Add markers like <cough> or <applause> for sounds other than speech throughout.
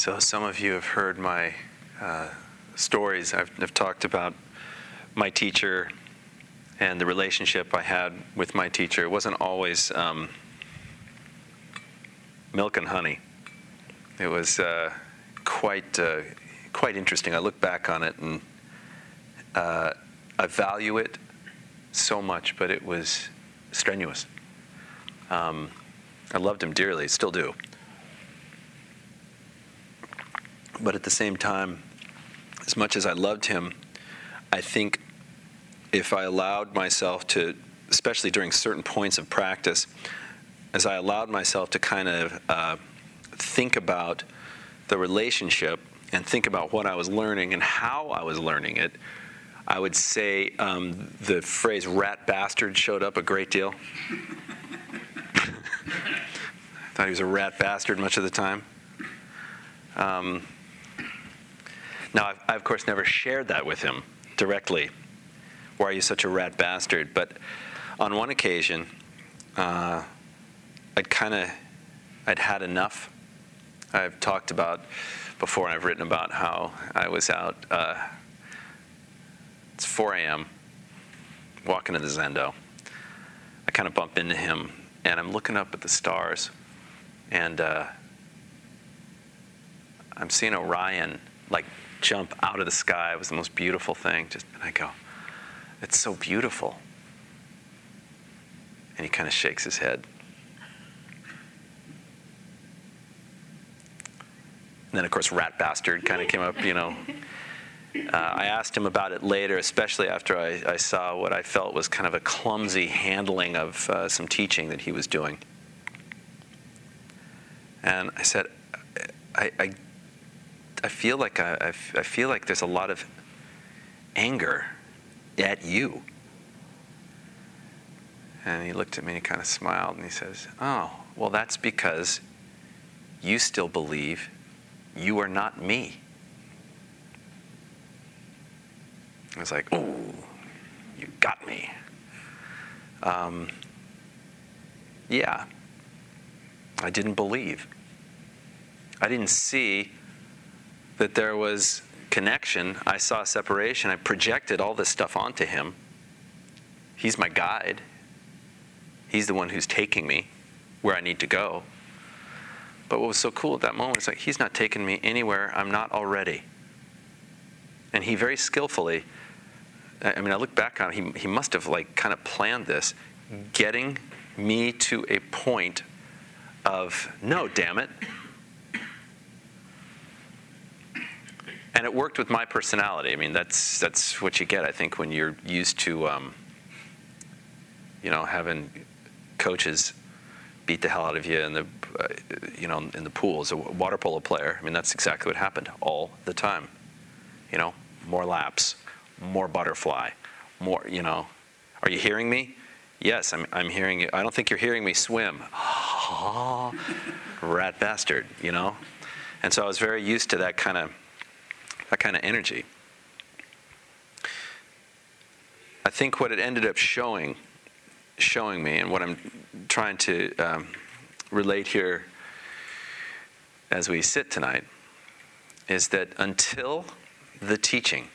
So, some of you have heard my uh, stories. I've, I've, talked about my teacher and the relationship I had with my teacher. It wasn't always um, milk and honey. It was uh, quite uh, quite interesting. I look back on it and uh, I value it so much, but it was strenuous. Um, I loved him dearly, still do. But at the same time, as much as I loved him, I think if I allowed myself to, especially during certain points of practice, as I allowed myself to kind of uh, think about the relationship and think about what I was learning and how I was learning it, I would say um, the phrase rat bastard showed up a great deal. <laughs> I thought he was a rat bastard much of the time. Um, now, I've, of course, never shared that with him directly. Why are you such a rat bastard? But on one occasion, uh, I'd kind of, I'd had enough. I've talked about before, and I've written about how I was out. Uh, it's 4 a.m. walking to the Zendo. I kind of bump into him, and I'm looking up at the stars, and uh, I'm seeing Orion like jump out of the sky. It was the most beautiful thing. Just and I go, it's so beautiful. And he kind of shakes his head. And then, of course, Rat Bastard kind of came up, you know. <laughs> Uh, I asked him about it later, especially after I, I, saw what I felt was kind of a clumsy handling of uh, some teaching that he was doing. And I said, I, I I feel like I, I, feel like there's a lot of anger at you. And he looked at me and he kind of smiled and he says, Oh, well, that's because you still believe you are not me. I was like, Oh, you got me. Um, yeah, I didn't believe. I didn't see that there was connection. I saw separation. I projected all this stuff onto him. He's my guide. He's the one who's taking me where I need to go. But what was so cool at that moment is like he's not taking me anywhere I'm not already. And he very skillfully, I mean, I look back on it, he, he must have like kind of planned this, getting me to a point of, no, damn it, and it worked with my personality. I mean, that's that's what you get, I think, when you're used to, um, you know, having coaches beat the hell out of you in the, uh, you know, in the pool as a water polo player. I mean, that's exactly what happened all the time. You know, more laps, more butterfly, more. You know, are you hearing me? Yes, I'm, I'm hearing you. I don't think you're hearing me swim. <laughs> rat bastard, you know? And so I was very used to that kind of that kind of energy. I think what it ended up showing, showing me, and what I'm trying to um, relate here as we sit tonight, is that until the teaching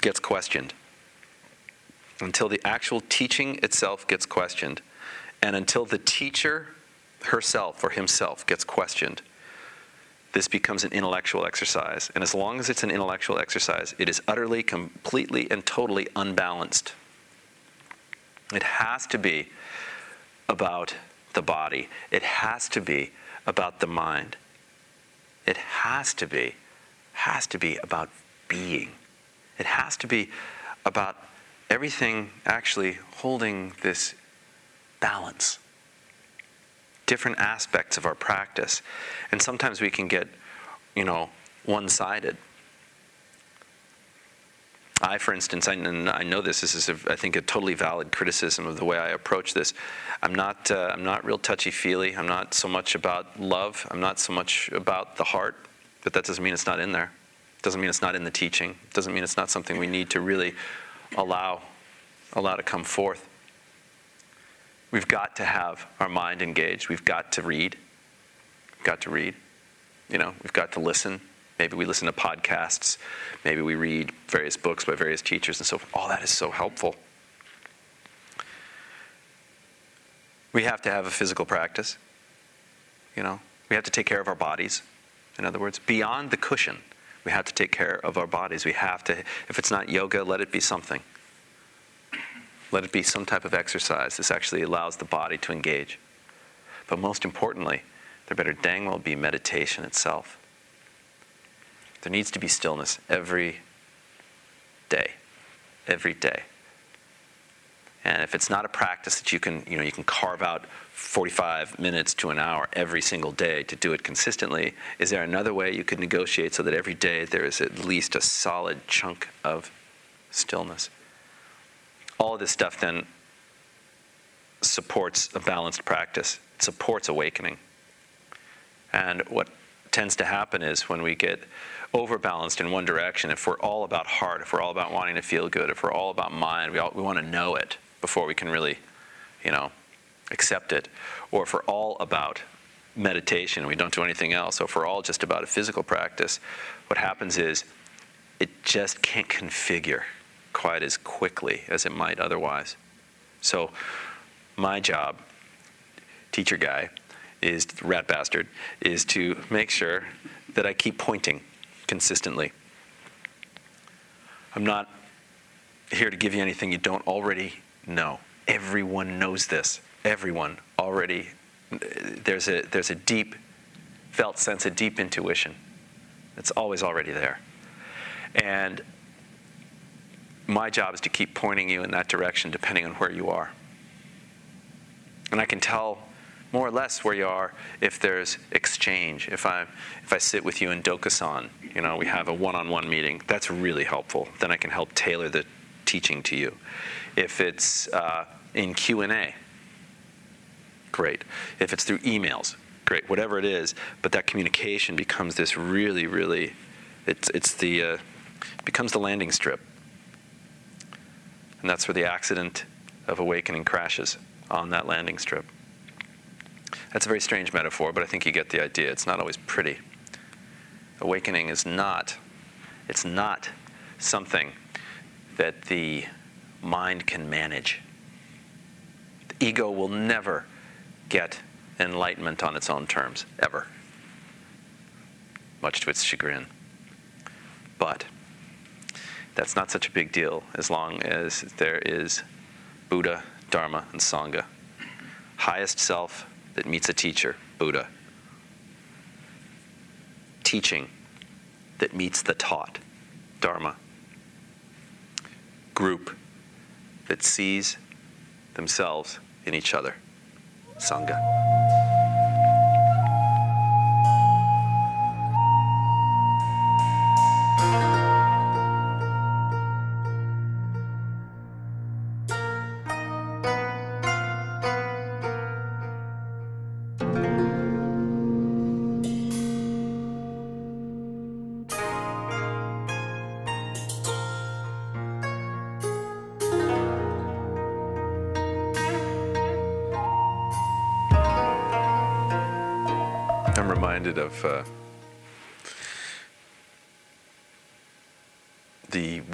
gets questioned, until the actual teaching itself gets questioned, and until the teacher herself or himself gets questioned, this becomes an intellectual exercise. And as long as it's an intellectual exercise, it is utterly, completely, and totally unbalanced. It has to be about the body, it has to be about the mind. It has to be, has to be about being. It has to be about everything actually holding this balance, different aspects of our practice. And sometimes we can get, you know, one sided. I, for instance, I, and I know this, this is, a, I think, a totally valid criticism of the way I approach this. I'm not, uh, I'm not real touchy feely. I'm not so much about love. I'm not so much about the heart, but that doesn't mean it's not in there. Doesn't mean it's not in the teaching. Doesn't mean it's not something we need to really allow, allow to come forth. We've got to have our mind engaged. We've got to read. We've got to read. You know, we've got to listen. Maybe we listen to podcasts. Maybe we read various books by various teachers and so forth. All that is so helpful. We have to have a physical practice. You know, we have to take care of our bodies. In other words, beyond the cushion, we have to take care of our bodies. We have to, if it's not yoga, let it be something. Let it be some type of exercise. This actually allows the body to engage. But most importantly, there better dang well be meditation itself. There needs to be stillness every day. Every day. And if it's not a practice that you can, you know, you can carve out 45 minutes to an hour every single day to do it consistently, is there another way you could negotiate so that every day there is at least a solid chunk of stillness? All of this stuff then supports a balanced practice, it supports awakening. And what tends to happen is when we get overbalanced in one direction, if we're all about heart, if we're all about wanting to feel good, if we're all about mind, we, all, we want to know it before we can really, you know, accept it. Or if we're all about meditation, we don't do anything else, or if we're all just about a physical practice, what happens is it just can't configure quite as quickly as it might otherwise. So, my job, teacher guy, is rat bastard, is to make sure that I keep pointing consistently. I'm not here to give you anything you don't already know. Everyone knows this. Everyone already. There's a, there's a deep felt sense, a deep intuition. It's always already there. And my job is to keep pointing you in that direction depending on where you are. And I can tell more or less where you are if there's exchange. If I if I sit with you in Dokusan, you know, we have a one-on-one meeting. That's really helpful. Then I can help tailor the teaching to you. If it's uh, in Q&A, great. If it's through emails, great. Whatever it is, but that communication becomes this really, really, it's, it's the, uh, becomes the landing strip. And that's where the accident of awakening crashes on that landing strip. That's a very strange metaphor, but I think you get the idea. It's not always pretty. Awakening is not, it's not something that the mind can manage. The ego will never get enlightenment on its own terms, ever, much to its chagrin. But that's not such a big deal as long as there is Buddha, Dharma, and Sangha. Highest self that meets a teacher, Buddha. Teaching that meets the taught, Dharma group that sees themselves in each other. Sangha.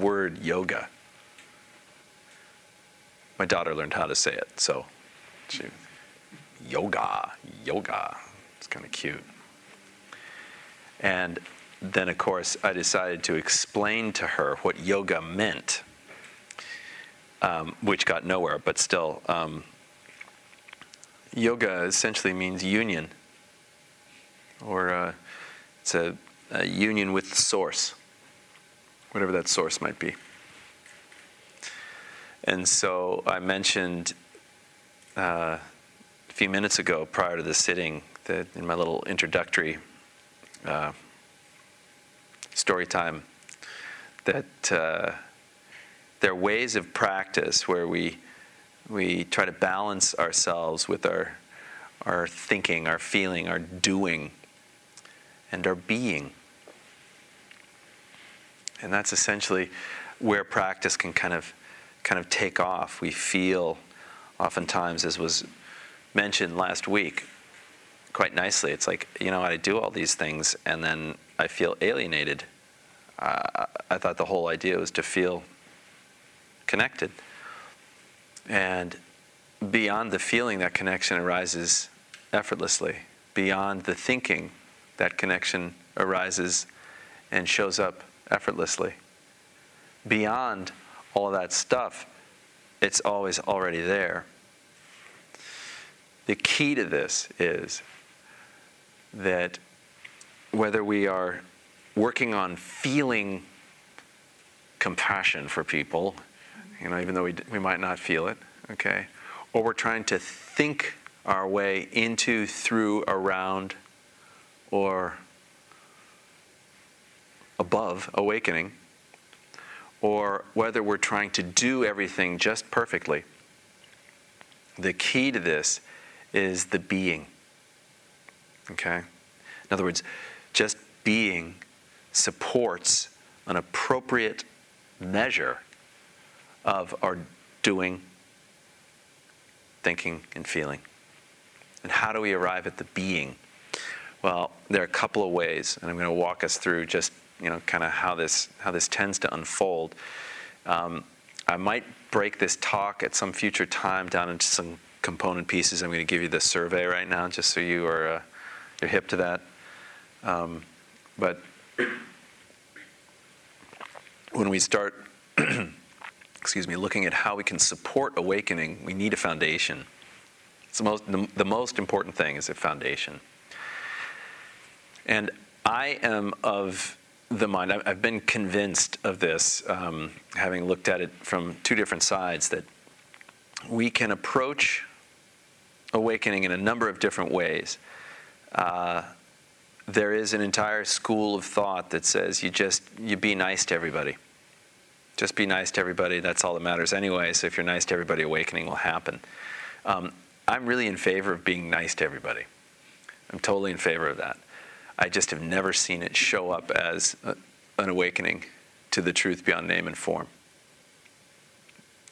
Word yoga. My daughter learned how to say it, so she, yoga, yoga. It's kind of cute. And then, of course, I decided to explain to her what yoga meant, um, which got nowhere, but still. Um, yoga essentially means union or uh, it's a, a union with the source, whatever that source might be. And so I mentioned uh, a few minutes ago, prior to the sitting, that in my little introductory uh, story time, that uh, there are ways of practice where we we try to balance ourselves with our our thinking, our feeling, our doing, and our being. And that's essentially where practice can kind of kind of take off. We feel oftentimes, as was mentioned last week, quite nicely. It's like, you know, I do all these things and then I feel alienated. Uh, I thought the whole idea was to feel connected. And beyond the feeling, that connection arises effortlessly. Beyond the thinking, that connection arises and shows up effortlessly. Beyond all that stuff, it's always already there. The key to this is that whether we are working on feeling compassion for people, you know, even though we, we might not feel it, okay, or we're trying to think our way into, through, around, or above awakening, or whether we're trying to do everything just perfectly. The key to this is the being. Okay? In other words, just being supports an appropriate measure of our doing, thinking, and feeling. And how do we arrive at the being? Well, there are a couple of ways, and I'm going to walk us through just you know kind of how this how this tends to unfold. Um, I might break this talk at some future time down into some component pieces. I'm going to give you the survey right now, just so you are uh, you're hip to that. Um, but when we start, <clears throat> excuse me, looking at how we can support awakening, we need a foundation. It's the most the, the most important thing is a foundation. And I am of the mind. I've been convinced of this, um, having looked at it from two different sides, that we can approach awakening in a number of different ways. Uh, there is an entire school of thought that says you just you be nice to everybody. Just be nice to everybody. That's all that matters anyway. So if you're nice to everybody, awakening will happen. Um, I'm really in favor of being nice to everybody. I'm totally in favor of that. I just have never seen it show up as a, an awakening to the truth beyond name and form.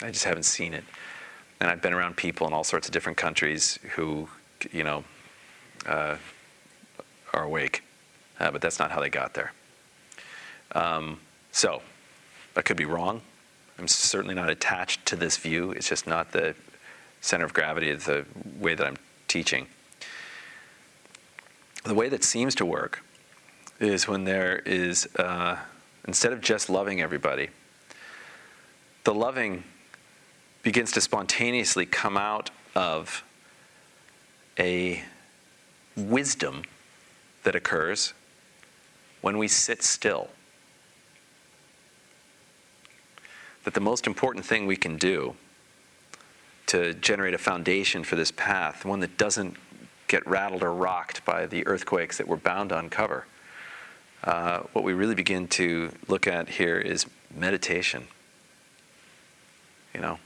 I just haven't seen it and I've been around people in all sorts of different countries who, you know, uh, are awake, uh, but that's not how they got there. Um, so, I could be wrong. I'm certainly not attached to this view. It's just not the center of gravity of the way that I'm teaching. The way that seems to work is when there is, uh, instead of just loving everybody, the loving begins to spontaneously come out of a wisdom that occurs when we sit still. That the most important thing we can do to generate a foundation for this path, one that doesn't get rattled or rocked by the earthquakes that we're bound to uncover, uh, what we really begin to look at here is meditation. You know,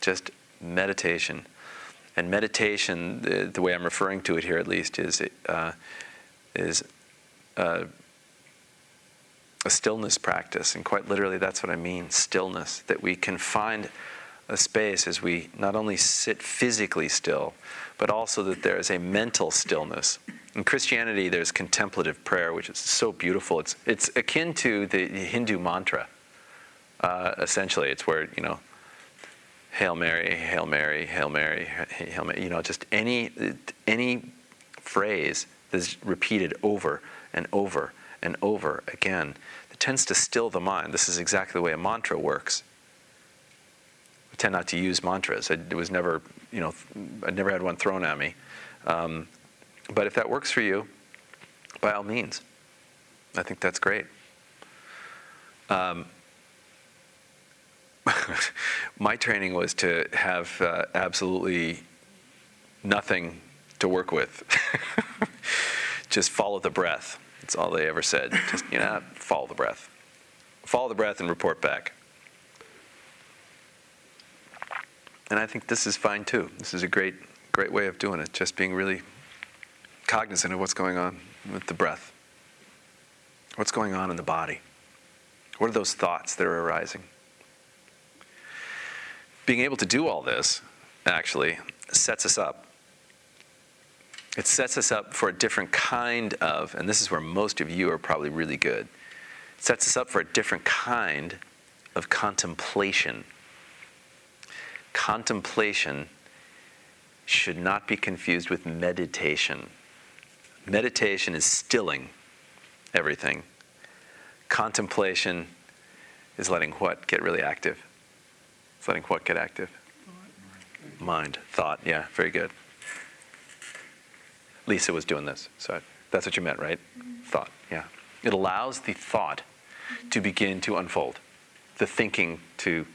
just meditation. And meditation, the, the, way I'm referring to it here at least, is, uh, is uh, a stillness practice. And quite literally, that's what I mean stillness. That we can find a space as we not only sit physically still, but also that there is a mental stillness. In Christianity, there's contemplative prayer, which is so beautiful. It's, it's akin to the Hindu mantra, uh, essentially. It's where, you know, Hail Mary, Hail Mary, Hail Mary, Hail Mary. You know, just any any phrase that's repeated over and over and over again that tends to still the mind. This is exactly the way a mantra works. I tend not to use mantras. It was never, you know, I never had one thrown at me. Um, but if that works for you, by all means, I think that's great. Um, <laughs> my training was to have uh, absolutely nothing to work with. <laughs> Just follow the breath. That's all they ever said. Just, you know, follow the breath. Follow the breath and report back. And I think this is fine too. This is a great, great way of doing it. Just being really cognizant of what's going on with the breath. What's going on in the body? What are those thoughts that are arising? Being able to do all this actually sets us up. It sets us up for a different kind of, and this is where most of you are probably really good, sets us up for a different kind of contemplation. Contemplation should not be confused with meditation. Meditation is stilling everything. Contemplation is letting what get really active? It's letting what get active? Mind, thought, yeah, very good. Lisa was doing this, so that's what you meant, right? Thought, yeah. It allows the thought to begin to unfold, the thinking to.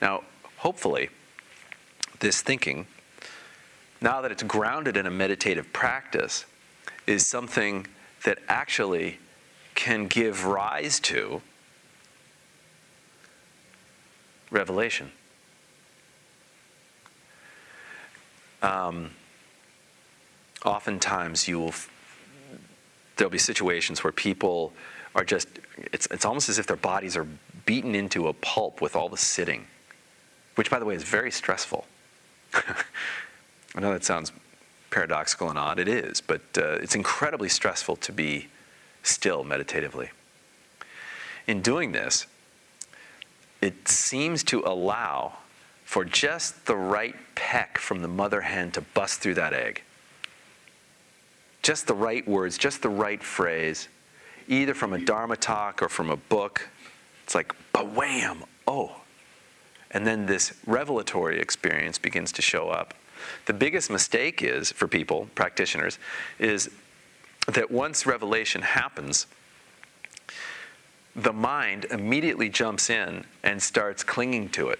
Now, hopefully, this thinking, now that it's grounded in a meditative practice, is something that actually can give rise to revelation. Um, oftentimes, you will there'll be situations where people are just it's, it's almost as if their bodies are beaten into a pulp with all the sitting which by the way is very stressful <laughs> i know that sounds paradoxical and odd. It is, but uh, it's incredibly stressful to be still meditatively. In doing this, it seems to allow for just the right peck from the mother hen to bust through that egg. Just the right words, just the right phrase, either from a Dharma talk or from a book. It's like, wham! Oh. And then this revelatory experience begins to show up. The biggest mistake is, for people, practitioners, is that once revelation happens, the mind immediately jumps in and starts clinging to it.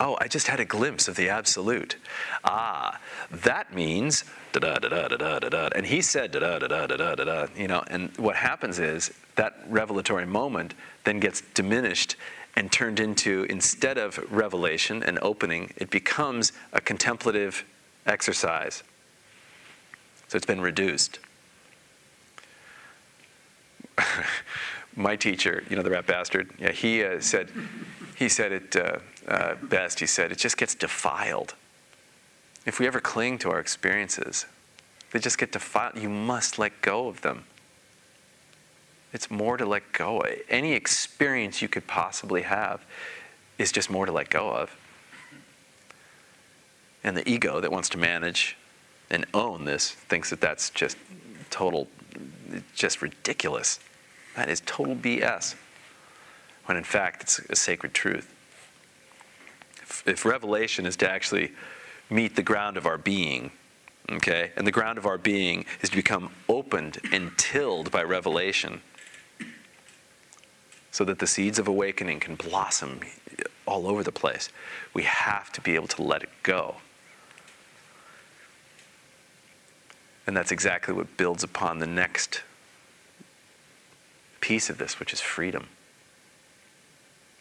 Oh, I just had a glimpse of the absolute. Ah, that means da da da da da da da. And he said da da da da da da da. You know, and what happens is that revelatory moment then gets diminished and turned into, instead of revelation and opening, it becomes a contemplative exercise. So it's been reduced. <laughs> My teacher, you know, the rat bastard, yeah, he uh, said, he said it uh, uh, best. He said, it just gets defiled. If we ever cling to our experiences, they just get defiled. You must let go of them. It's more to let go. Any experience you could possibly have is just more to let go of. And the ego that wants to manage and own this thinks that that's just total, just ridiculous. That is total BS. When in fact, it's a sacred truth. If, if revelation is to actually meet the ground of our being, okay, and the ground of our being is to become opened and tilled by revelation so that the seeds of awakening can blossom all over the place. We have to be able to let it go. And that's exactly what builds upon the next piece of this, which is freedom.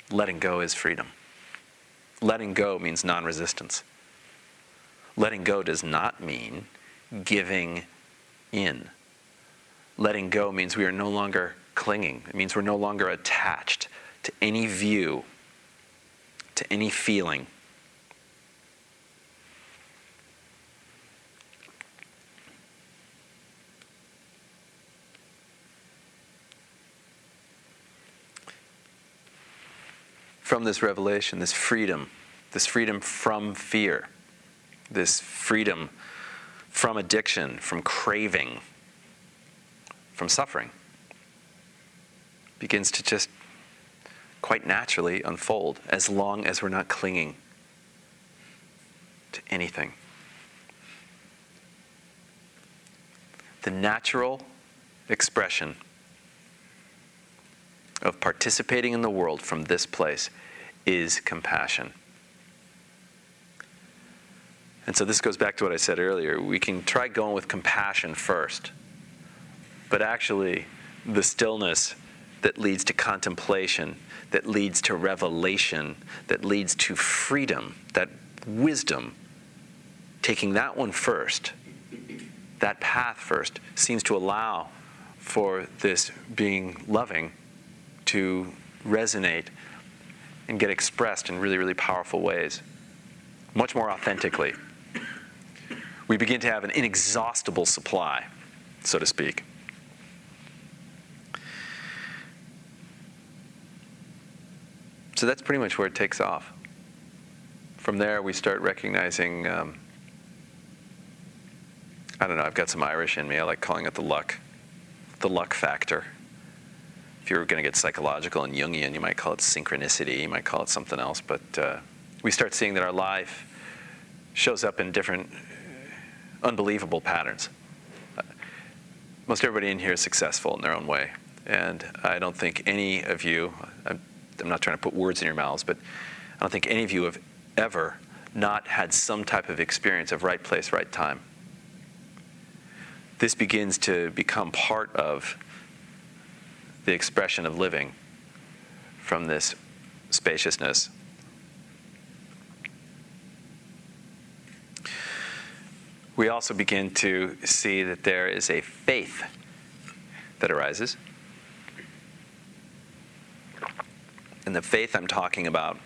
Letting go is freedom. Letting go means non resistance. Letting go does not mean giving in. Letting go means we are no longer clinging. It means we're no longer attached to any view, to any feeling. From this revelation, this freedom, this freedom from fear, this freedom from addiction, from craving, from suffering begins to just quite naturally unfold as long as we're not clinging to anything. The natural expression of participating in the world from this place is compassion. And so this goes back to what I said earlier. We can try going with compassion first, but actually, the stillness that leads to contemplation, that leads to revelation, that leads to freedom, that wisdom, taking that one first, that path first, seems to allow for this being loving to resonate and get expressed in really, really powerful ways, much more authentically. We begin to have an inexhaustible supply, so to speak. So that's pretty much where it takes off. From there, we start recognizing um, I don't know, I've got some Irish in me. I like calling it the luck, the luck factor. If you were going to get psychological and Jungian, you might call it synchronicity, you might call it something else, but uh, we start seeing that our life shows up in different unbelievable patterns. Most everybody in here is successful in their own way. And I don't think any of you, I'm not trying to put words in your mouths, but I don't think any of you have ever not had some type of experience of right place, right time. This begins to become part of the expression of living from this spaciousness we also begin to see that there is a faith that arises. And the faith I'm talking about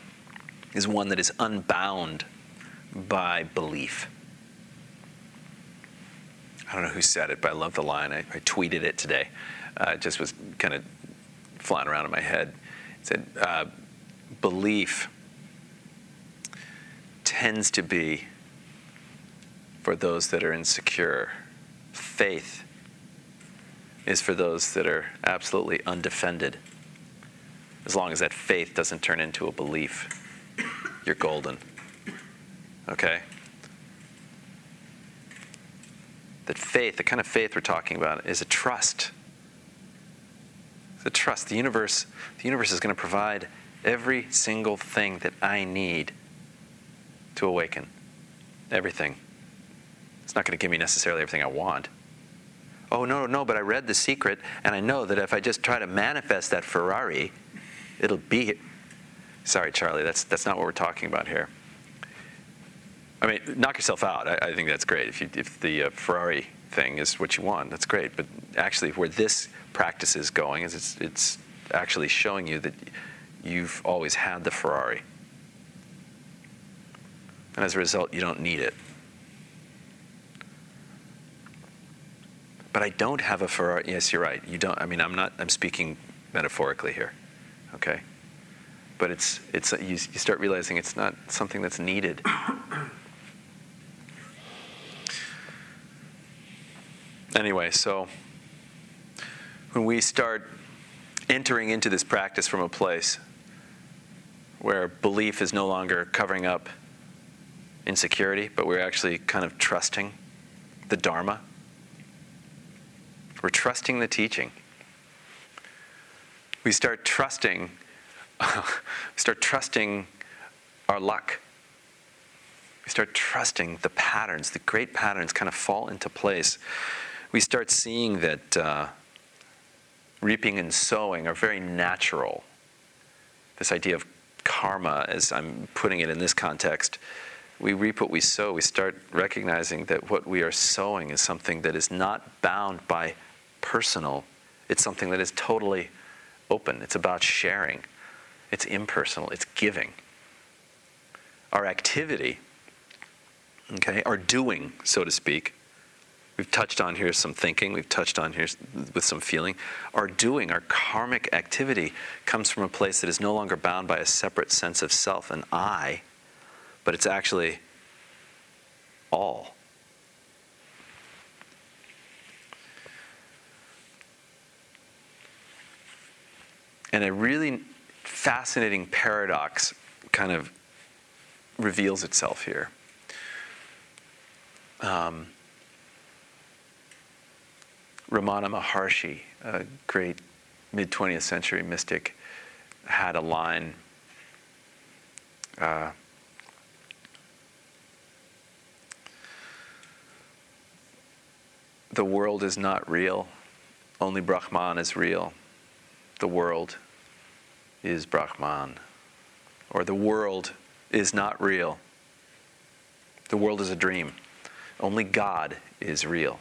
is one that is unbound by belief. I don't know who said it, but I love the line. I, I tweeted it today. Uh, it just was kind of flying around in my head. It said, uh, Belief tends to be for those that are insecure. Faith is for those that are absolutely undefended. As long as that faith doesn't turn into a belief, you're golden. Okay? That faith, the kind of faith we're talking about, is a trust. It's a trust. The universe, the universe is going to provide every single thing that I need to awaken. Everything. It's not going to give me necessarily everything I want. Oh, no, no, but I read The Secret, and I know that if I just try to manifest that Ferrari, it'll be. Sorry, Charlie, that's, that's not what we're talking about here. I mean, knock yourself out. I, I think that's great. If, you, if the uh, Ferrari thing is what you want, that's great. But actually, where this practice is going is it's, it's actually showing you that you've always had the Ferrari. And as a result, you don't need it. But I don't have a Ferrari. Yes, you're right. You don't. I mean, I'm not. I'm speaking metaphorically here. Okay. But it's it's you, you start realizing it's not something that's needed. <coughs> anyway, so when we start entering into this practice from a place where belief is no longer covering up insecurity, but we're actually kind of trusting the Dharma we're trusting the teaching. We start trusting, <laughs> start trusting our luck. We start trusting the patterns, the great patterns kind of fall into place. We start seeing that uh, reaping and sowing are very natural. This idea of karma, as I'm putting it in this context, we reap what we sow. We start recognizing that what we are sowing is something that is not bound by personal, it's something that is totally open. It's about sharing, it's impersonal, it's giving. Our activity, okay, our doing, so to speak, we've touched on here some thinking, we've touched on here with some feeling. Our doing, our karmic activity, comes from a place that is no longer bound by a separate sense of self and I, but it's actually all. And a really fascinating paradox kind of reveals itself here. Um, Ramana Maharshi, a great mid 20th century mystic, had a line Uh, the world is not real. Only Brahman is real. The world is Brahman. Or the world is not real. The world is a dream. Only God is real.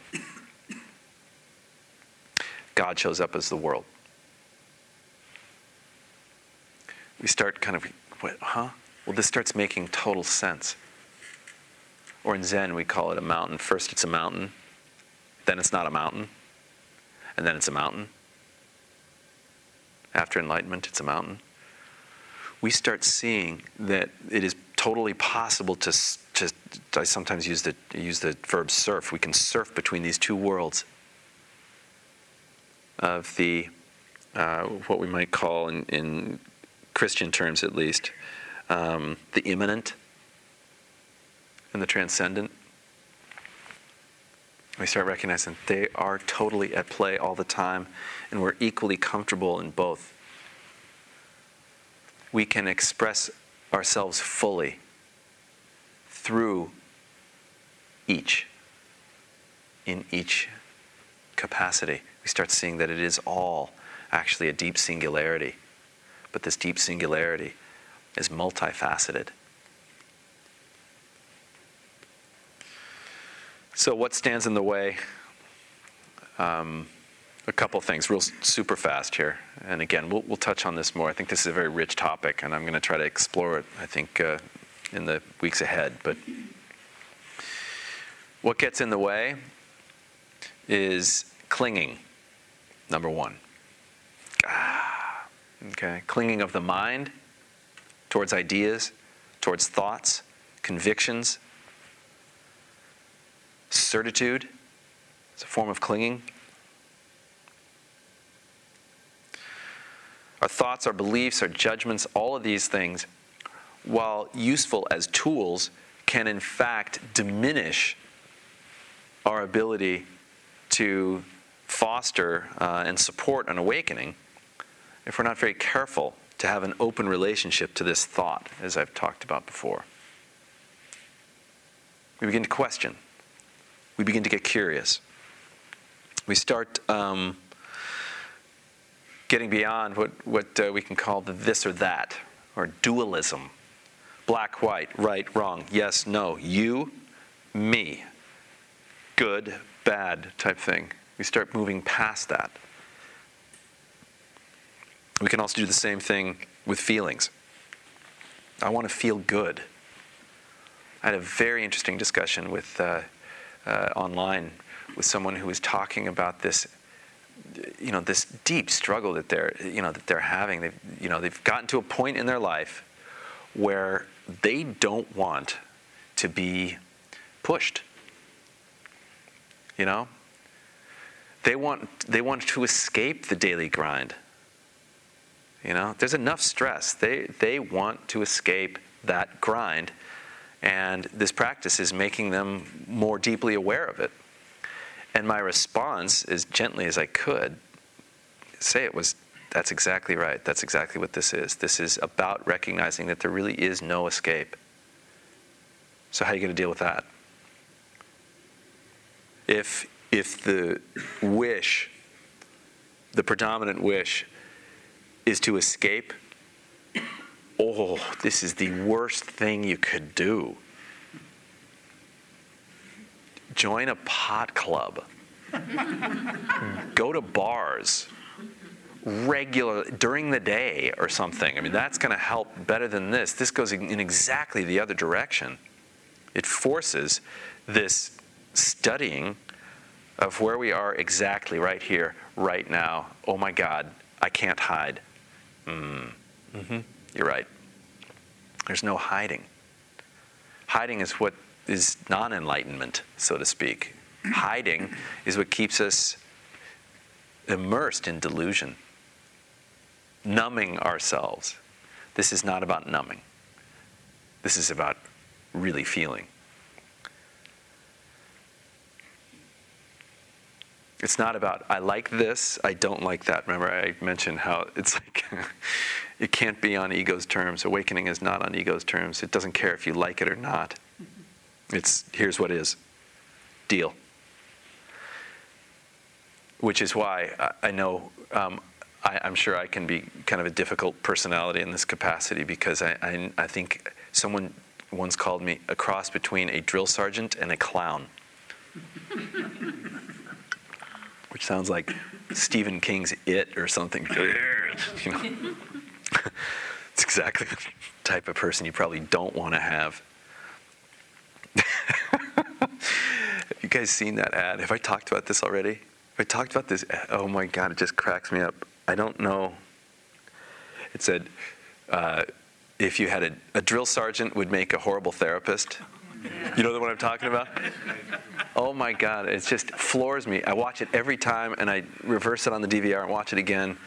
God shows up as the world. We start kind of, what, huh? Well, this starts making total sense. Or in Zen, we call it a mountain. First, it's a mountain, then, it's not a mountain, and then it's a mountain. After enlightenment, it's a mountain. We start seeing that it is totally possible to, to I sometimes use the, use the verb surf. We can surf between these two worlds of the, uh, what we might call in, in Christian terms at least, um, the immanent and the transcendent. We start recognizing they are totally at play all the time, and we're equally comfortable in both. We can express ourselves fully through each, in each capacity. We start seeing that it is all actually a deep singularity. But this deep singularity is multifaceted. So, what stands in the way? Um, a couple things, real super fast here. And again, we'll, we'll touch on this more. I think this is a very rich topic, and I'm going to try to explore it, I think, uh, in the weeks ahead. But what gets in the way is clinging, number one. Ah, okay, clinging of the mind towards ideas, towards thoughts, convictions, certitude. It's a form of clinging. Our thoughts, our beliefs, our judgments, all of these things, while useful as tools, can in fact diminish our ability to foster uh, and support an awakening if we're not very careful to have an open relationship to this thought, as I've talked about before. We begin to question, we begin to get curious. We start um, getting beyond what, what uh, we can call the this or that, or dualism black, white, right, wrong, yes, no, you, me, good, bad type thing. We start moving past that. We can also do the same thing with feelings. I want to feel good. I had a very interesting discussion with uh, uh, online with someone who was talking about this, you know, this deep struggle that they're, you know, that they're having. They've, you know, they've gotten to a point in their life where they don't want to be pushed. You know, they want they want to escape the daily grind. You know, there's enough stress. They they want to escape that grind, and this practice is making them more deeply aware of it. And my response, as gently as I could, say it was, "That's exactly right. That's exactly what this is. This is about recognizing that there really is no escape." So how are you going to deal with that? If if the wish, the predominant wish, is to escape, oh, this is the worst thing you could do. Join a pot club. Go to bars regular during the day or something. I mean, that's going to help better than this. This goes in exactly the other direction. It forces this studying of where we are exactly right here, right now. Oh my God, I can't hide. Mm. Mm-hmm. You're right. There's no hiding. Hiding is what is non enlightenment, so to speak. hiding is what keeps us immersed in delusion, numbing ourselves. This is not about numbing, this is about really feeling. It's not about, I like this, I don't like that. Remember, I mentioned how it's like, <laughs> It can't be on ego's terms. Awakening is not on ego's terms. It doesn't care if you like it or not. It's here's what is. Deal. Which is why I, I know um, I, am sure I can be kind of a difficult personality in this capacity because I, I, I think someone once called me a cross between a drill sergeant and a clown. <laughs> Which sounds like Stephen King's It or something. you know? <laughs> it's exactly the type of person you probably don't want to have. have <laughs> you guys seen that ad? Have I talked about this already? Have I talked about this? Oh my God, it just cracks me up. I don't know. It said, uh, if you had a, a drill sergeant would make a horrible therapist. You know the one I'm talking about? Oh my God, it just floors me. I watch it every time and I reverse it on the DVR and watch it again.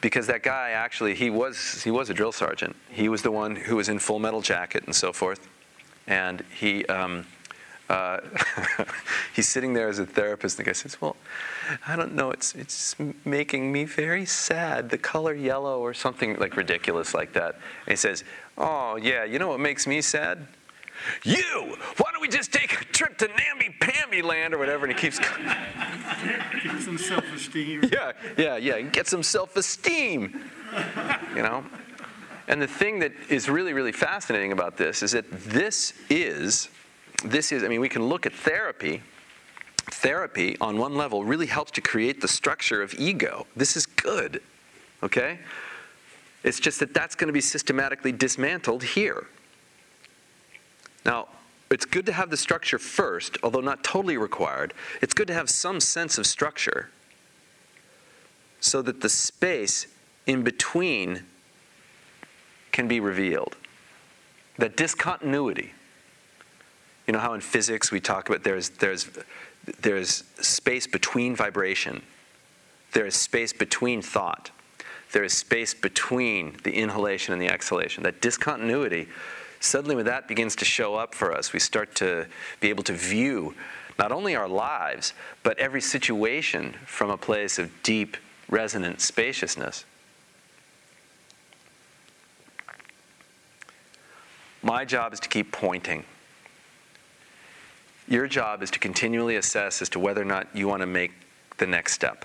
Because that guy actually, he was, he was a drill sergeant. He was the one who was in full metal jacket and so forth. And he, um, uh, <laughs> he's sitting there as a therapist, and the guy says, Well, I don't know, it's, it's making me very sad, the color yellow or something like ridiculous like that. And he says, Oh, yeah, you know what makes me sad? You! Why don't we just take a trip to Namby Pamby land or whatever? And he keeps. Get some self esteem. <laughs> Yeah, yeah, yeah. And Get some self esteem. You know? And the thing that is really, really fascinating about this is that this is this is, I mean, we can look at therapy. Therapy, on one level, really helps to create the structure of ego. This is good, okay? It's just that that's going to be systematically dismantled here. Now, it's good to have the structure first, although not totally required. It's good to have some sense of structure so that the space in between can be revealed. That discontinuity you know how in physics we talk about there's, there's, there's space between vibration, there is space between thought, there is space between the inhalation and the exhalation. That discontinuity, suddenly when that begins to show up for us, we start to be able to view not only our lives, but every situation from a place of deep, resonant spaciousness. My job is to keep pointing. Your job is to continually assess as to whether or not you want to make the next step.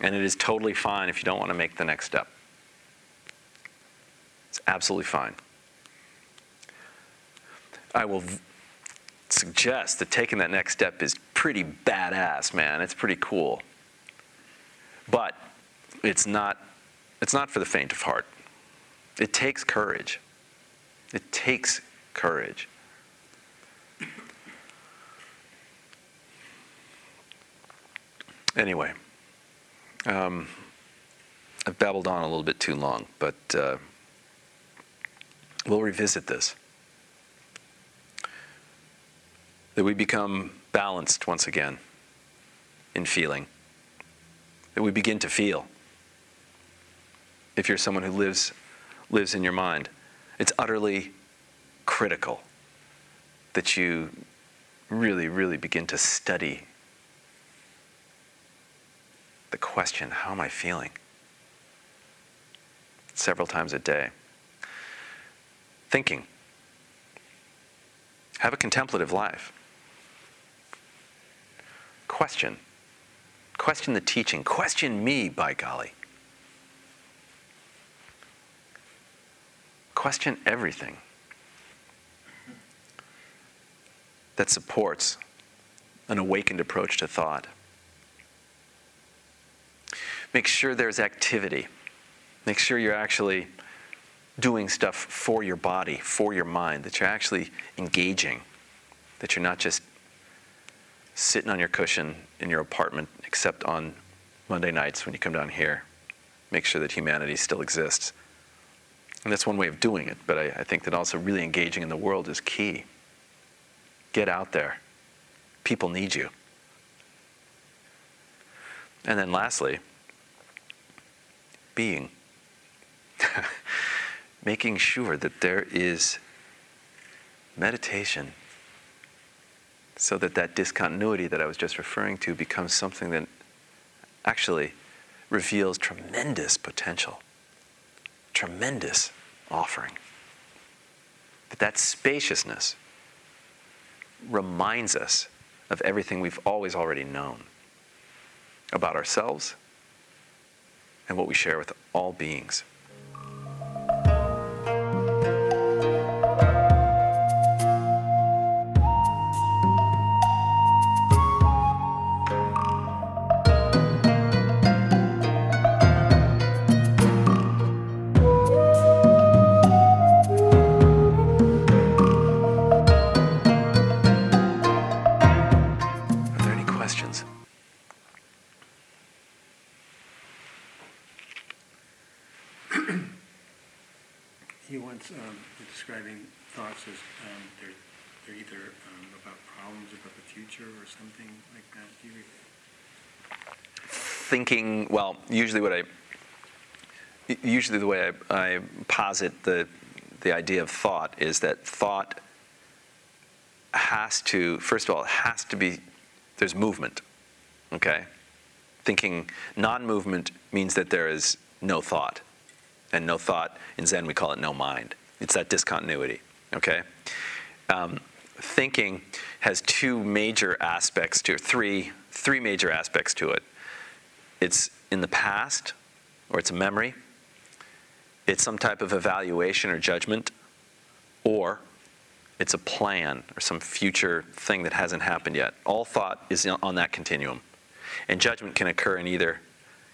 And it is totally fine if you don't want to make the next step. It's absolutely fine. I will suggest that taking that next step is pretty badass, man. It's pretty cool. But it's not it's not for the faint of heart. It takes courage. It takes courage. Anyway, um, I've babbled on a little bit too long, but uh, we'll revisit this. That we become balanced once again in feeling. That we begin to feel. If you're someone who lives, lives in your mind, it's utterly critical that you really, really begin to study the question, how am I feeling? Several times a day. Thinking. Have a contemplative life. Question. Question the teaching. Question me, by golly. Question everything that supports an awakened approach to thought. Make sure there's activity. Make sure you're actually doing stuff for your body, for your mind, that you're actually engaging, that you're not just sitting on your cushion in your apartment, except on Monday nights when you come down here. Make sure that humanity still exists. And that's one way of doing it, but I, I think that also really engaging in the world is key. Get out there. People need you. And then lastly, being. <laughs> Making sure that there is meditation so that that discontinuity that I was just referring to becomes something that actually reveals tremendous potential. tremendous offering. But that spaciousness reminds us of everything we've always already known about ourselves and what we share with all beings. Usually what i usually the way i, I posit the the idea of thought is that thought has to first of all it has to be there's movement okay? Thinking non-movement means that there is no thought and no thought in zen we call it no mind. It's that discontinuity okay? Um, thinking has two major aspects to it three three major aspects to it. It's in the past or it's a memory it's some type of evaluation or judgment or it's a plan or some future thing that hasn't happened yet. All thought is on that continuum. And judgment can occur in either.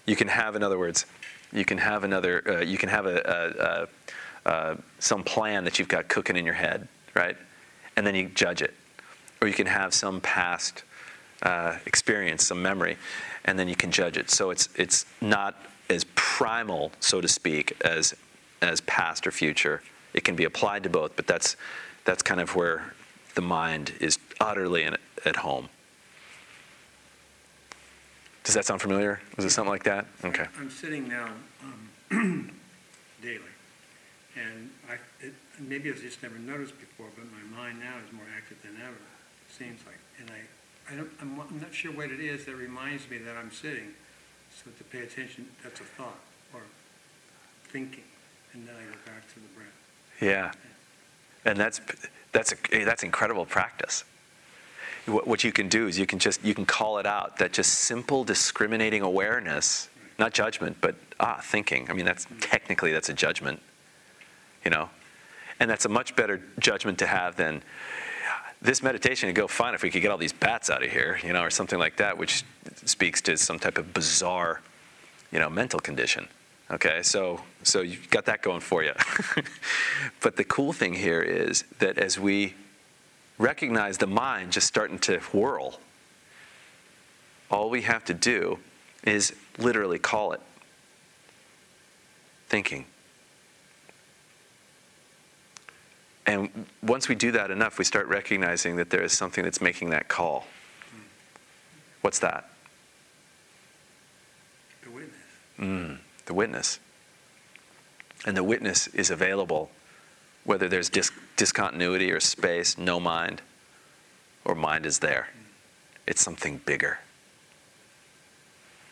You can have in other words you can have another uh, you can have a, a, a, uh, some plan that you've got cooking in your head right? And then you judge it. Or you can have some past uh, experience some memory and then you can judge it. So it's it's not as primal so to speak as as past or future. It can be applied to both but that's that's kind of where the mind is utterly in, at home. Does that sound familiar? Was it something like that? Okay. I'm sitting now um, <clears throat> daily, and I, it, maybe I've just never noticed before, but my mind now is more active than ever, it seems like. And I, I don't, I'm, I'm not sure what it is that reminds me that I'm sitting, so to pay attention, that's a thought, or thinking, and then I go back to the breath. Yeah, and that's that's a, that's incredible practice. What, what you can do is you can just you can call it out. That just simple discriminating awareness, not judgment, but ah thinking. I mean that's technically that's a judgment, you know, and that's a much better judgment to have than this meditation would go fine if we could get all these bats out of here, you know, or something like that, which speaks to some type of bizarre, you know, mental condition. Okay, so so you've got that going for you. <laughs> but the cool thing here is that as we recognize the mind just starting to whirl, all we have to do is literally call it thinking. And once we do that enough, we start recognizing that there is something that's making that call. What's that? The witness. Mm, the witness. And the witness is available whether there's dis- discontinuity or space, no mind, or mind is there. It's something bigger.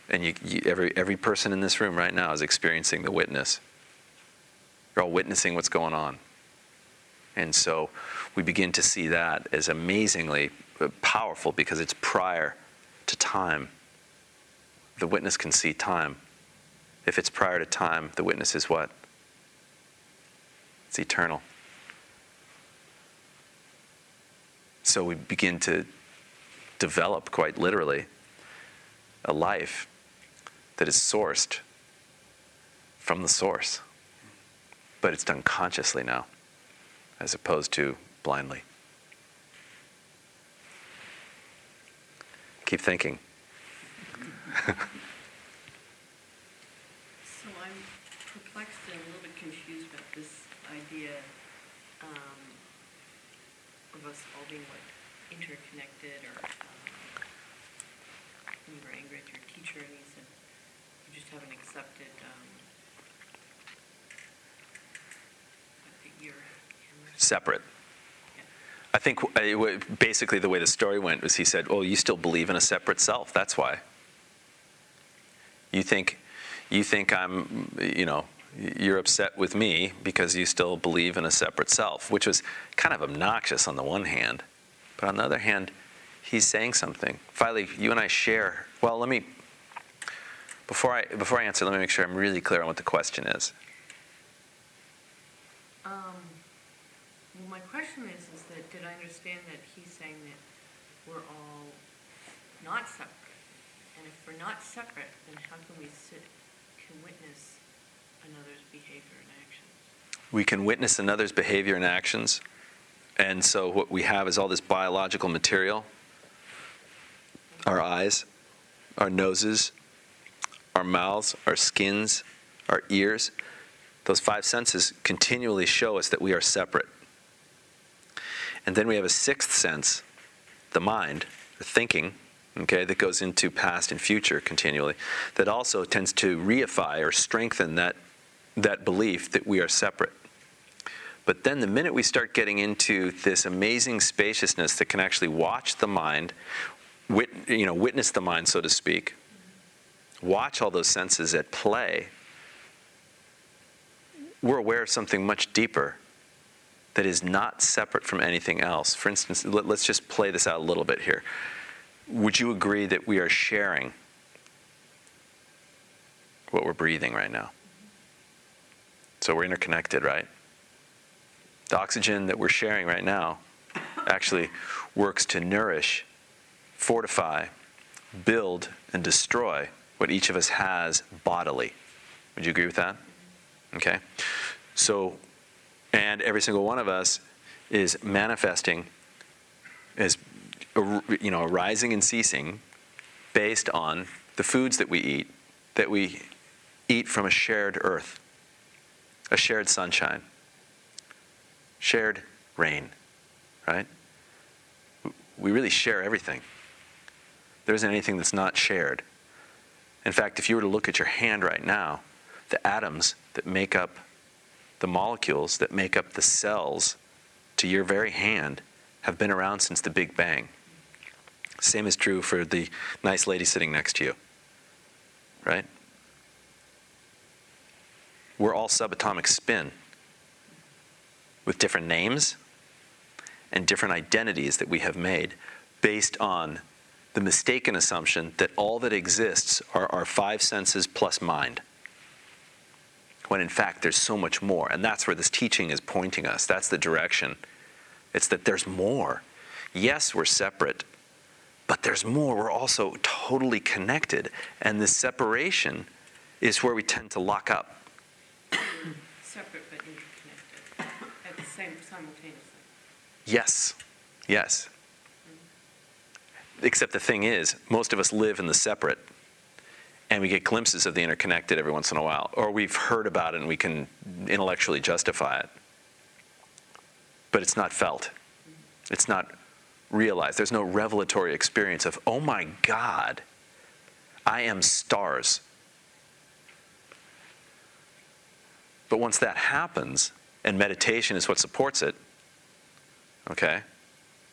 And you, you, every, every person in this room right now is experiencing the witness. You're all witnessing what's going on. And so we begin to see that as amazingly uh, powerful because it's prior to time. The witness can see time. If it's prior to time, the witness is what? It's eternal. So we begin to develop, quite literally, a life that is sourced from the source. But it's done consciously now, as opposed to blindly. Keep thinking. <laughs> So I'm perplexed and a little bit confused about this idea um, of us all being like interconnected or um, when you were angry at your teacher and he said you just haven't accepted um, that you're, you're Separate. I think basically the way the story went was he said, "Oh, you still believe in a separate self. That's why. You think, you think I'm, you know, you're upset with me because you still believe in a separate self, which was kind of obnoxious on the one hand. But on the other hand, he's saying something. Finally, you and I share. Well, let me, before I, before I answer, let me make sure I'm really clear on what the question is. Um, well, question is, is that, did I understand that he's saying that we're all not separate? And if we're not separate, then how can we sit, can witness another's behavior and actions? We can witness another's behavior and actions. And so what we have is all this biological material our eyes, our noses, our mouths, our skins, our ears. Those five senses continually show us that we are separate. And then we have a sixth sense, the mind, the thinking, okay, that goes into past and future continually, that also tends to reify or strengthen that, that belief that we are separate. But then the minute we start getting into this amazing spaciousness that can actually watch the mind, wit, you know, witness the mind, so to speak, watch all those senses at play, we're aware of something much deeper that is not separate from anything else. For instance, let, us just play this out a little bit here. Would you agree that we are sharing what we're breathing right now? So we're interconnected, right? The oxygen that we're sharing right now actually works to nourish, fortify, build, and destroy what each of us has bodily. Would you agree with that? Okay. So, and every single one of us is manifesting, is you know, arising and ceasing based on the foods that we eat, that we eat from a shared earth, a shared sunshine, shared rain, right? We really share everything. There isn't anything that's not shared. In fact, if you were to look at your hand right now, the atoms that make up the molecules that make up the cells to your very hand have been around since the Big Bang. Same is true for the nice lady sitting next to you. Right? We're all subatomic spin with different names and different identities that we have made based on the mistaken assumption that all that exists are our five senses plus mind. When in fact, there's so much more. And that's where this teaching is pointing us. That's the direction. It's that there's more. Yes, we're separate, but there's more. We're also totally connected. And this separation is where we tend to lock up. Separate but interconnected at the same simultaneously. Yes, yes. Except the thing is, most of us live in the separate, and we get glimpses of the interconnected every once in a while, or we've heard about it and we can intellectually justify it. But it's not felt, it's not realized. There's no revelatory experience of, oh my God, I am stars. But once that happens, and meditation is what supports it, okay?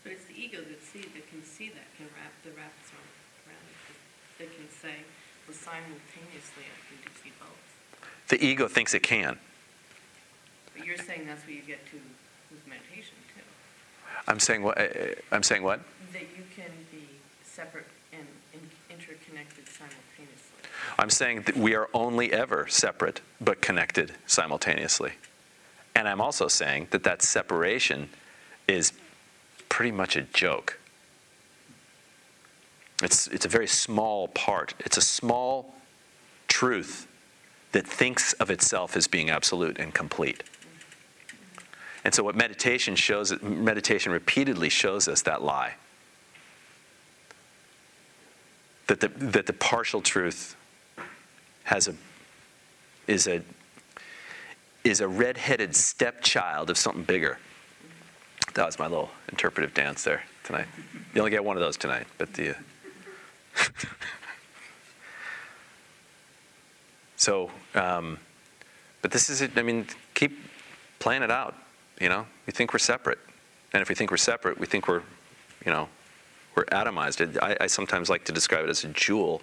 But it's the ego that sees, that can see that, can wrap the wraps around it, that can say, well, simultaneously I can do see both. The ego thinks it can. But you're saying that's what you get to with meditation too. I'm saying what? uh, I'm saying what? That you can be separate and in- interconnected simultaneously. I'm saying that we are only ever separate but connected simultaneously. And I'm also saying that that separation is pretty much a joke. It's, it's a very small part. It's a small truth that thinks of itself as being absolute and complete. And so, what meditation shows, meditation repeatedly shows us that lie. That the, that the partial truth has a, is a, is a red-headed stepchild of something bigger. That was my little interpretive dance there tonight. You only get one of those tonight, but the. <laughs> so, um, but this is. I mean, keep playing it out. You know, we think we're separate, and if we think we're separate, we think we're, you know, we're atomized. I, I sometimes like to describe it as a jewel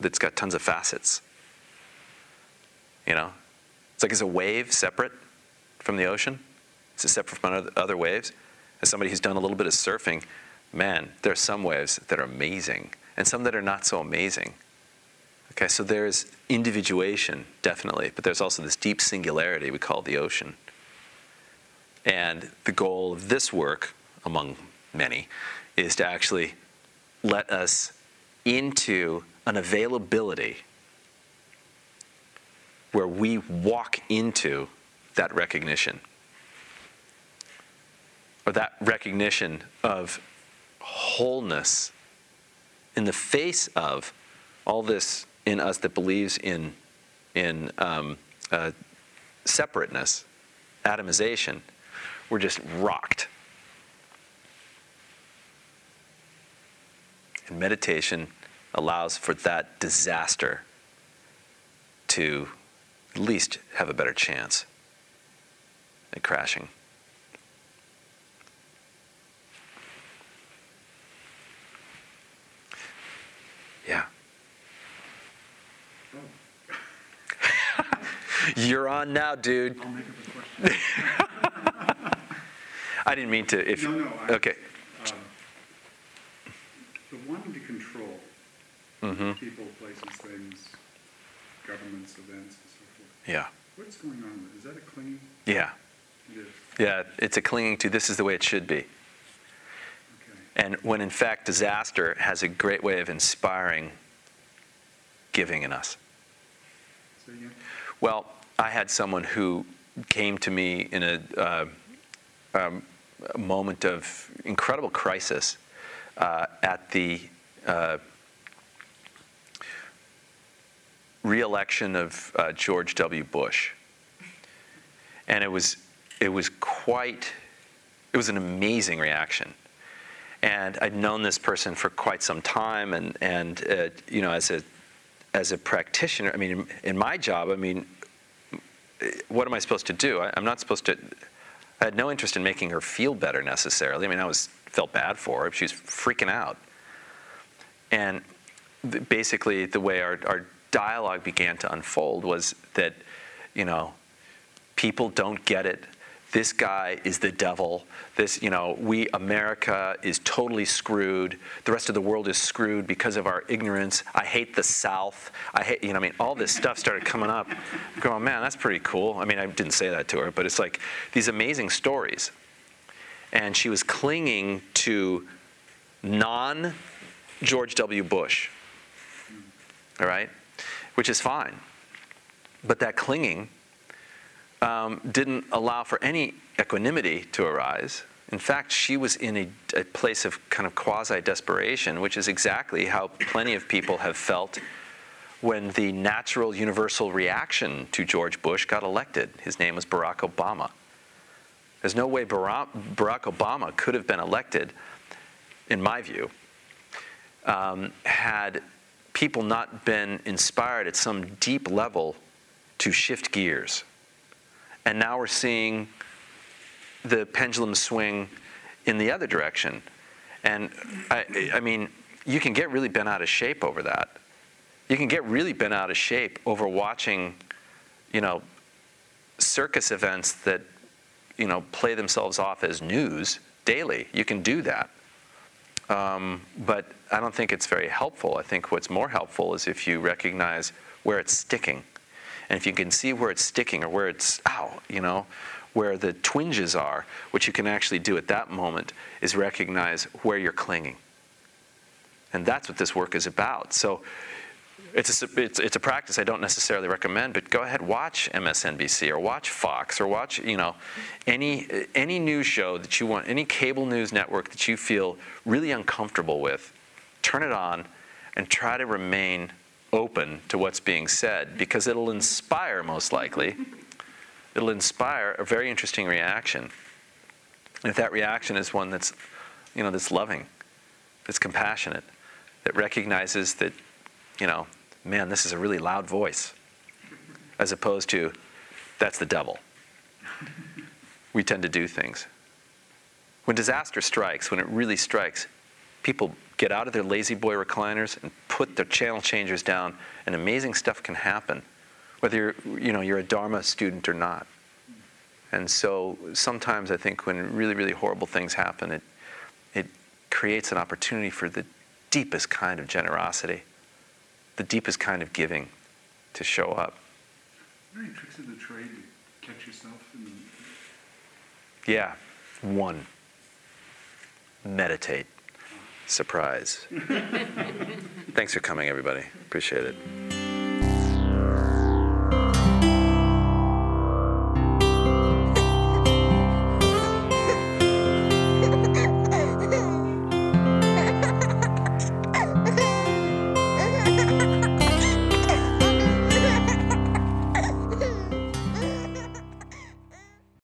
that's got tons of facets. You know, it's like is a wave separate from the ocean? Is it separate from other waves? As somebody who's done a little bit of surfing, man, there are some waves that are amazing and some that are not so amazing. Okay, so there's individuation, definitely, but there's also this deep singularity we call the ocean. And the goal of this work, among many, is to actually let us into an availability where we walk into that recognition or that recognition of wholeness in the face of all this in us that believes in, in um, uh, separateness, atomization, we're just rocked. And meditation allows for that disaster to at least have a better chance at crashing. Yeah. You're on now, dude. I'll make up. <laughs> I didn't mean to. If No, no, I- okay, Um, The wanting to control hmm people, places, things, governments, events, and so forth. yeah, What's going on with, is that a clinging? yeah, It yeah. It's a clinging to. This is the way it should be. okay. And when in fact disaster has a great way of inspiring giving in us. So, yeah, Well, I had someone who came to me in a, uh, um, a moment of incredible crisis uh, at the uh, reelection of uh, George W. Bush. And it was, it was quite, it was an amazing reaction. And I'd known this person for quite some time, and, and uh, you know, as a, as a practitioner, I mean, in, in my job, I mean, what am I supposed to do? I, I'm not supposed to. I had no interest in making her feel better necessarily. I mean, I was felt bad for her. She was freaking out. And basically, the way our, our dialogue began to unfold was that, you know, people don't get it. This guy is the devil. This, you know, we, America is totally screwed. The rest of the world is screwed because of our ignorance. I hate the South. I hate, you know, I mean, all this stuff started coming up. Going, man, that's pretty cool. I mean, I didn't say that to her, but it's like these amazing stories. And she was clinging to non George W. Bush, all right? Which is fine. But that clinging um, didn't allow for any equanimity to arise. In fact, she was in a, a place of kind of quasi desperation, which is exactly how plenty of people have felt when the natural universal reaction to George Bush got elected. His name was Barack Obama. There's no way Barack, Obama could have been elected, in my view, um, had people not been inspired at some deep level to shift gears. And now we're seeing the pendulum swing in the other direction. And I, I mean, you can get really bent out of shape over that. You can get really bent out of shape over watching, you know, circus events that, you know, play themselves off as news daily. You can do that. Um, but I don't think it's very helpful. I think what's more helpful is if you recognize where it's sticking. And if you can see where it's sticking or where it's, ow, you know, where the twinges are, what you can actually do at that moment is recognize where you're clinging. And that's what this work is about. So it's a, it's, it's a practice I don't necessarily recommend, but go ahead, watch MSNBC or watch Fox or watch, you know, any, any news show that you want, any cable news network that you feel really uncomfortable with, turn it on and try to remain open to what's being said because it'll inspire, most likely, it'll inspire a very interesting reaction. And if that reaction is one that's, you know, that's loving, that's compassionate, that recognizes that, you know, man, this is a really loud voice, as opposed to, that's the devil. We tend to do things. When disaster strikes, when it really strikes, people get out of their La-Z-Boy recliners and put their channel changers down, and amazing stuff can happen whether you're, you know, you're a Dharma student or not. And so sometimes I think when really, really horrible things happen, it, it creates an opportunity for the deepest kind of generosity, the deepest kind of giving to show up. Any tricks of the trade to catch yourself in the, Yeah, one. Meditate. Surprise. <laughs> Thanks for coming, everybody. Appreciate it.